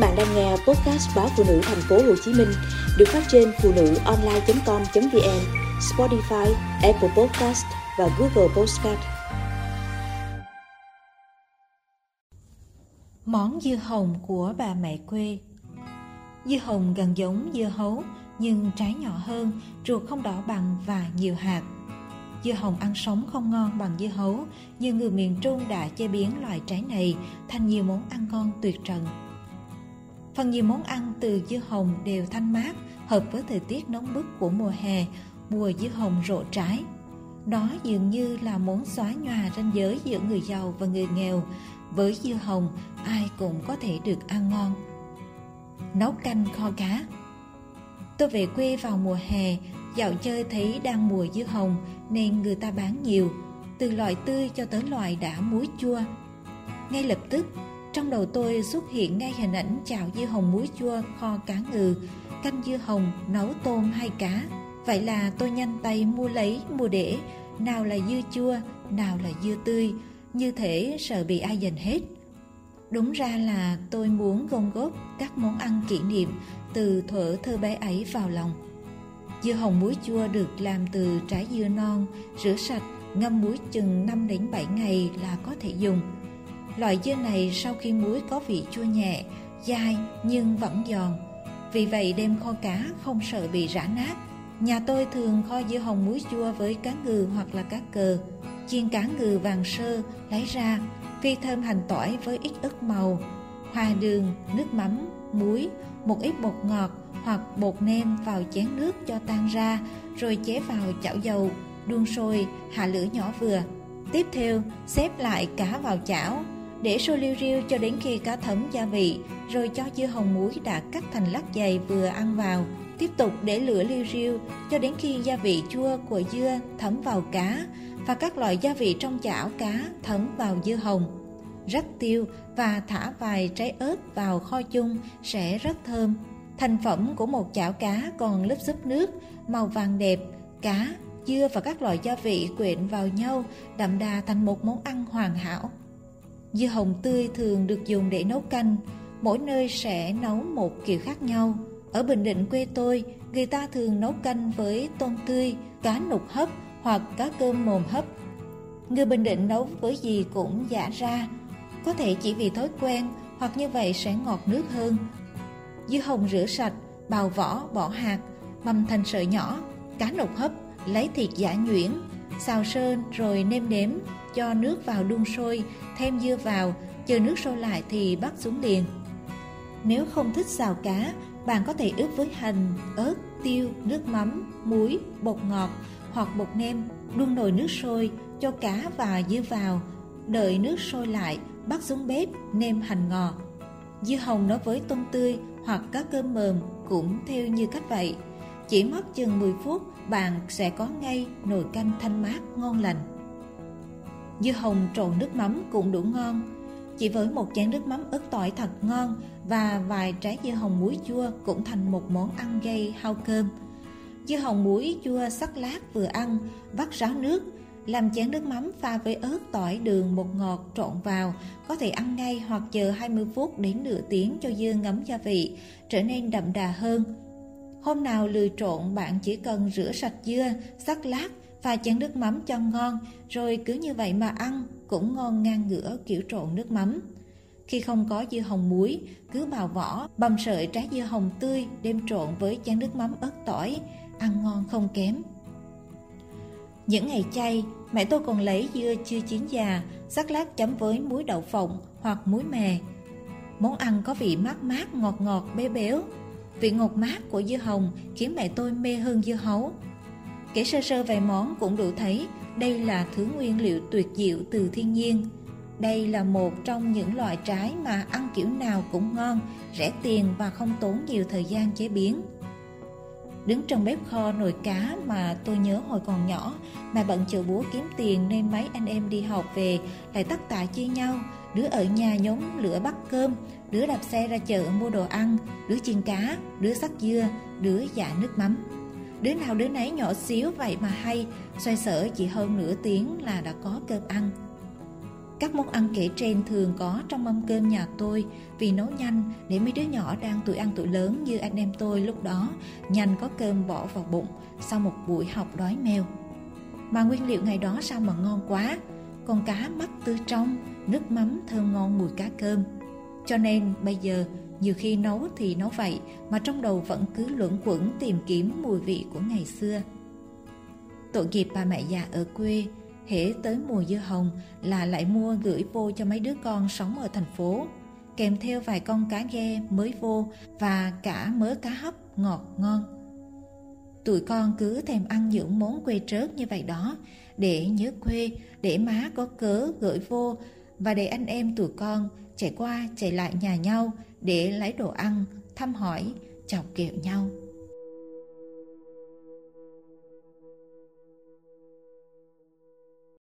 bạn đang nghe podcast báo phụ nữ thành phố Hồ Chí Minh được phát trên phụ nữ online.com.vn, Spotify, Apple Podcast và Google Podcast. Món dưa hồng của bà mẹ quê Dưa hồng gần giống dưa hấu nhưng trái nhỏ hơn, ruột không đỏ bằng và nhiều hạt. Dưa hồng ăn sống không ngon bằng dưa hấu, nhưng người miền Trung đã chế biến loại trái này thành nhiều món ăn ngon tuyệt trần. Phần nhiều món ăn từ dưa hồng đều thanh mát, hợp với thời tiết nóng bức của mùa hè, mùa dưa hồng rộ trái. Đó dường như là món xóa nhòa ranh giới giữa người giàu và người nghèo. Với dưa hồng, ai cũng có thể được ăn ngon. Nấu canh kho cá Tôi về quê vào mùa hè, dạo chơi thấy đang mùa dưa hồng nên người ta bán nhiều, từ loại tươi cho tới loại đã muối chua. Ngay lập tức, trong đầu tôi xuất hiện ngay hình ảnh chảo dưa hồng muối chua kho cá ngừ, canh dưa hồng nấu tôm hay cá. Vậy là tôi nhanh tay mua lấy mua để, nào là dưa chua, nào là dưa tươi, như thể sợ bị ai giành hết. Đúng ra là tôi muốn gom góp các món ăn kỷ niệm từ thuở thơ bé ấy vào lòng. Dưa hồng muối chua được làm từ trái dưa non, rửa sạch, ngâm muối chừng 5 đến 7 ngày là có thể dùng. Loại dưa này sau khi muối có vị chua nhẹ, dai nhưng vẫn giòn. Vì vậy đem kho cá không sợ bị rã nát. Nhà tôi thường kho dưa hồng muối chua với cá ngừ hoặc là cá cờ. Chiên cá ngừ vàng sơ lấy ra, phi thơm hành tỏi với ít ớt màu, hòa đường, nước mắm, muối, một ít bột ngọt hoặc bột nêm vào chén nước cho tan ra, rồi chế vào chảo dầu, đun sôi, hạ lửa nhỏ vừa. Tiếp theo, xếp lại cá vào chảo, để sôi liu riu cho đến khi cá thấm gia vị, rồi cho dưa hồng muối đã cắt thành lát dày vừa ăn vào. Tiếp tục để lửa liu riu cho đến khi gia vị chua của dưa thấm vào cá và các loại gia vị trong chảo cá thấm vào dưa hồng. Rắc tiêu và thả vài trái ớt vào kho chung sẽ rất thơm. Thành phẩm của một chảo cá còn lớp súp nước, màu vàng đẹp, cá, dưa và các loại gia vị quyện vào nhau đậm đà thành một món ăn hoàn hảo. Dưa hồng tươi thường được dùng để nấu canh, mỗi nơi sẽ nấu một kiểu khác nhau. Ở Bình Định quê tôi, người ta thường nấu canh với tôm tươi, cá nục hấp hoặc cá cơm mồm hấp. Người Bình Định nấu với gì cũng giả ra, có thể chỉ vì thói quen hoặc như vậy sẽ ngọt nước hơn. Dưa hồng rửa sạch, bào vỏ, bỏ hạt, băm thành sợi nhỏ, cá nục hấp, lấy thịt giả nhuyễn, xào sơn rồi nêm nếm, cho nước vào đun sôi, thêm dưa vào, chờ nước sôi lại thì bắt xuống liền. Nếu không thích xào cá, bạn có thể ướp với hành, ớt, tiêu, nước mắm, muối, bột ngọt hoặc bột nêm, đun nồi nước sôi, cho cá và dưa vào, đợi nước sôi lại, bắt xuống bếp, nêm hành ngò. Dưa hồng nấu với tôm tươi hoặc cá cơm mờm cũng theo như cách vậy. Chỉ mất chừng 10 phút, bạn sẽ có ngay nồi canh thanh mát ngon lành. Dưa hồng trộn nước mắm cũng đủ ngon. Chỉ với một chén nước mắm ớt tỏi thật ngon và vài trái dưa hồng muối chua cũng thành một món ăn gây hao cơm. Dưa hồng muối chua sắc lát vừa ăn, vắt ráo nước, làm chén nước mắm pha với ớt, tỏi, đường, bột ngọt trộn vào, có thể ăn ngay hoặc chờ 20 phút đến nửa tiếng cho dưa ngấm gia vị, trở nên đậm đà hơn. Hôm nào lười trộn bạn chỉ cần rửa sạch dưa, sắc lát, và chén nước mắm cho ngon, rồi cứ như vậy mà ăn cũng ngon ngang ngửa kiểu trộn nước mắm. Khi không có dưa hồng muối, cứ bào vỏ, băm sợi trái dưa hồng tươi đem trộn với chén nước mắm ớt tỏi, ăn ngon không kém. Những ngày chay, mẹ tôi còn lấy dưa chưa chín già, sắc lát chấm với muối đậu phộng hoặc muối mè. Món ăn có vị mát mát, ngọt ngọt, bé béo. Vị ngọt mát của dưa hồng khiến mẹ tôi mê hơn dưa hấu. Kể sơ sơ vài món cũng đủ thấy đây là thứ nguyên liệu tuyệt diệu từ thiên nhiên. Đây là một trong những loại trái mà ăn kiểu nào cũng ngon, rẻ tiền và không tốn nhiều thời gian chế biến. Đứng trong bếp kho nồi cá mà tôi nhớ hồi còn nhỏ mà bận chợ búa kiếm tiền nên mấy anh em đi học về lại tất tả chia nhau. Đứa ở nhà nhóm lửa bắt cơm Đứa đạp xe ra chợ mua đồ ăn Đứa chiên cá, đứa sắc dưa, đứa dạ nước mắm. Đứa nào đứa nấy nhỏ xíu vậy mà hay Xoay sở chỉ hơn nửa tiếng là đã có cơm ăn. Các món ăn kể trên thường có trong mâm cơm nhà tôi vì nấu nhanh để mấy đứa nhỏ đang tuổi ăn tuổi lớn như anh em tôi lúc đó nhanh có cơm bỏ vào bụng sau một buổi học đói mèo. Mà nguyên liệu ngày đó sao mà ngon quá, con cá mắt tươi trong, nước mắm thơm ngon mùi cá cơm. Cho nên bây giờ nhiều khi nấu thì nấu vậy mà trong đầu vẫn cứ luẩn quẩn tìm kiếm mùi vị của ngày xưa. Tội nghiệp bà mẹ già ở quê, hễ tới mùa dưa hồng là lại mua gửi vô cho mấy đứa con sống ở thành phố, kèm theo vài con cá ghe mới vô và cả mớ cá hấp ngọt ngon. Tụi con cứ thèm ăn những món quê trớt như vậy đó, để nhớ quê, để má có cớ gửi vô và để anh em tụi con chạy qua chạy lại nhà nhau để lấy đồ ăn, thăm hỏi, chọc kẹo nhau.